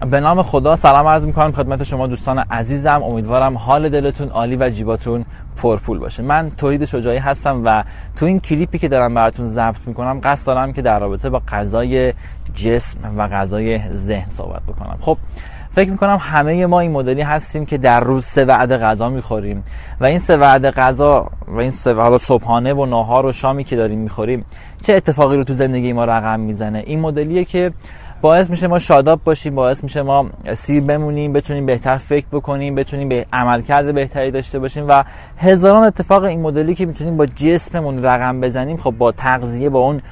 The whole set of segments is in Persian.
به نام خدا سلام عرض می‌کنم خدمت شما دوستان عزیزم. امیدوارم حال دلتون عالی و جیباتون پرپول باشه. من توحید شجاعی هستم و تو این کلیپی که دارم براتون ضبط می‌کنم قصد دارم که در رابطه با غذای جسم و غذای ذهن صحبت بکنم. خب فکر می‌کنم همه ما این مدلی هستیم که در روز سه وعده غذا می‌خوریم و این سه وعده غذا و این سه وعده صبحانه و ناهار و شامی که داریم می‌خوریم چه اتفاقی رو تو زندگی ما رقم می‌زنه؟ این مدلیه که باعث میشه ما شاداب باشیم باعث میشه ما سیر بمونیم بتونیم بهتر فکر بکنیم بتونیم به عملکرد بهتری داشته باشیم و هزاران اتفاق این مدلی که می‌تونیم با جسممون رقم بزنیم خب با تغذیه با اون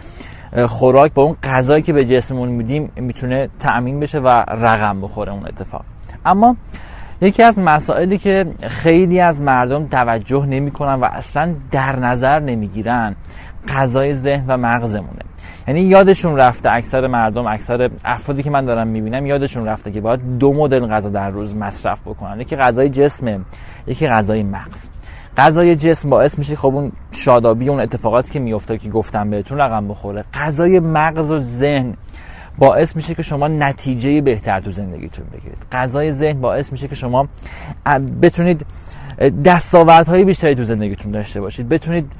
خوراک با اون غذایی که به جسممون میدیم می‌تونه تأمین بشه و رقم بخوره اون اتفاق. اما یکی از مسائلی که خیلی از مردم توجه نمی‌کنن و اصلا در نظر نمی‌گیرن غذای ذهن و مغزمونه. یعنی یادشون رفته اکثر مردم اکثر افرادی که من دارم می‌بینم یادشون رفته که باید دو مدل غذا در روز مصرف بکنن. یکی غذای جسمه یکی غذای مغز. غذای جسم باعث میشه خب اون شادابی اون اتفاقاتی که میفته که گفتم بهتون رقم بخوره. غذای مغز و ذهن باعث میشه که شما نتیجه بهتر تو زندگیتون بگیرید. غذای ذهن باعث میشه که شما بتونید دستاوردهای بیشتری تو زندگیتون داشته باشید. بتونید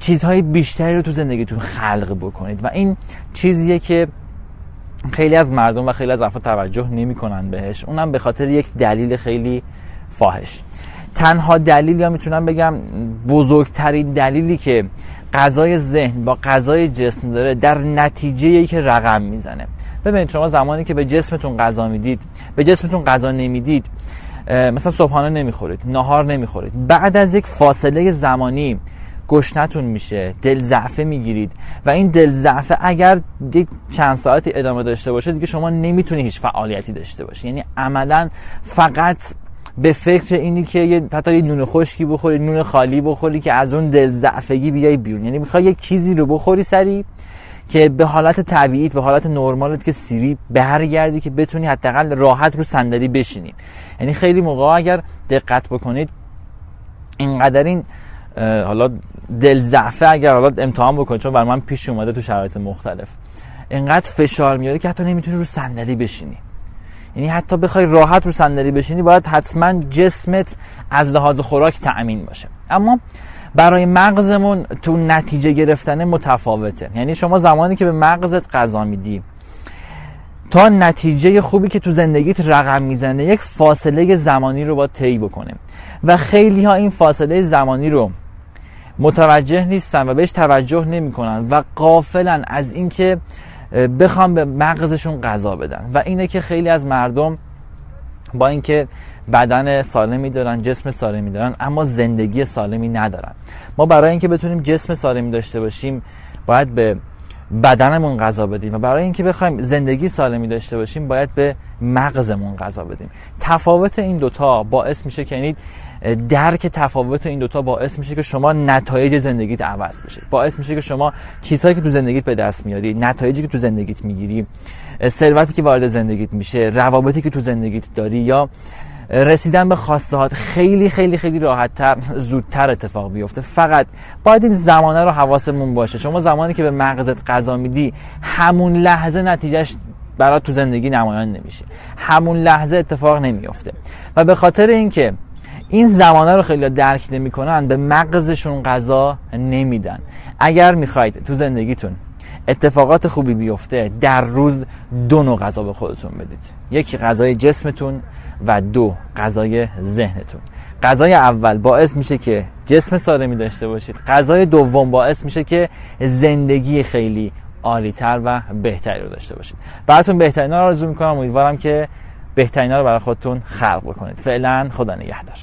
چیزهای بیشتری رو تو زندگیتون خلق بکنید. و این چیزیه که خیلی از مردم و خیلی از افراد توجه نمی‌کنن بهش. اونم به خاطر یک دلیل خیلی فاحش. تنها دلیل یا می‌تونم بگم بزرگترین دلیلی که غذای ذهن با غذای جسم داره در نتیجه ای که رقم می‌زنه. ببینید شما زمانی که به جسمتون غذا می‌دید به جسمتون غذا نمی‌دید مثلا صبحانه نمی‌خورید نهار نمی‌خورید. بعد از یک فاصله زمانی گشنتون میشه دل ضعفه می‌گیرید و این دل ضعفه اگر یک چند ساعتی ادامه داشته باشه دیگه شما نمی‌تونی هیچ فعالیتی داشته باشی. یعنی عملا فقط به فکر اینی که یه حتی یه نون خشکی بخوری نون خالی بخوری که از اون دل ضعفگی بیای بیرون. یعنی می‌خوای یک چیزی رو بخوری سری که به حالت طبیعیت به حالت نرمالت که سیری برگردی که بتونی حداقل راحت رو صندلی بشینی. یعنی خیلی موقع اگر دقت بکنید اینقدر این حالا دل ضعفه اگر حالا امتحان بکنید چون بر من پیش اومده تو شرایط مختلف. اینقدر فشار میاره که حتی نمی‌تونی رو صندلی بشینی. یعنی حتی بخوای راحت رو صندلی بشینی باید حتما جسمت از لحاظ خوراک تأمین باشه. اما برای مغزمون تو نتیجه گرفتن متفاوته. یعنی شما زمانی که به مغزت غذا میدی تا نتیجه خوبی که تو زندگیت رقم می‌زنه یک فاصله زمانی رو با طی بکنه. و خیلی ها این فاصله زمانی رو متوجه نیستن و بهش توجه نمی‌کنن و قافلن از اینکه بخوام به مغزشون غذا بدن. و اینه که خیلی از مردم با اینکه بدن سالمی دارن جسم سالمی دارن اما زندگی سالمی ندارن. ما برای اینکه بتونیم جسم سالمی داشته باشیم باید به بدنمون غذا بدیم و برای اینکه بخوایم زندگی سالمی داشته باشیم باید به مغزمون غذا بدیم. تفاوت این دوتا باعث میشه که یعنی درک تفاوت این دوتا باعث میشه که شما نتایج زندگیت عوض بشه. باعث میشه که شما چیزهایی که تو زندگیت به دست میاری نتایجی که تو زندگیت می‌گیری ثروتی که وارد زندگیت میشه روابطی که تو زندگیت داری یا رسیدن به خواستهات خیلی خیلی خیلی راحتتر زودتر اتفاق بیفته. فقط باید این زمانه رو حواسمون باشه. شما زمانی که به مغزت غذا میدی همون لحظه نتیجهش برات تو زندگی نمایان نمیشه. همون لحظه اتفاق نمیفته و به خاطر اینکه این زمانه رو خیلی درک نمی‌کنن به مغزشون غذا نمیدن. اگر می‌خواید تو زندگیتون اتفاقات خوبی بیفته در روز دو نوع غذا به خودتون بدید. یکی غذای جسمتون و دو غذای ذهنتون. غذای اول باعث میشه که جسم سالمی داشته باشید. غذای دوم باعث میشه که زندگی خیلی عالیتر و بهتری رو داشته باشید. براتون بهترین رو آرزو می‌کنم. امیدوارم که بهترین رو برای خودتون خلق بکنید. فعلا خدا نگهدار.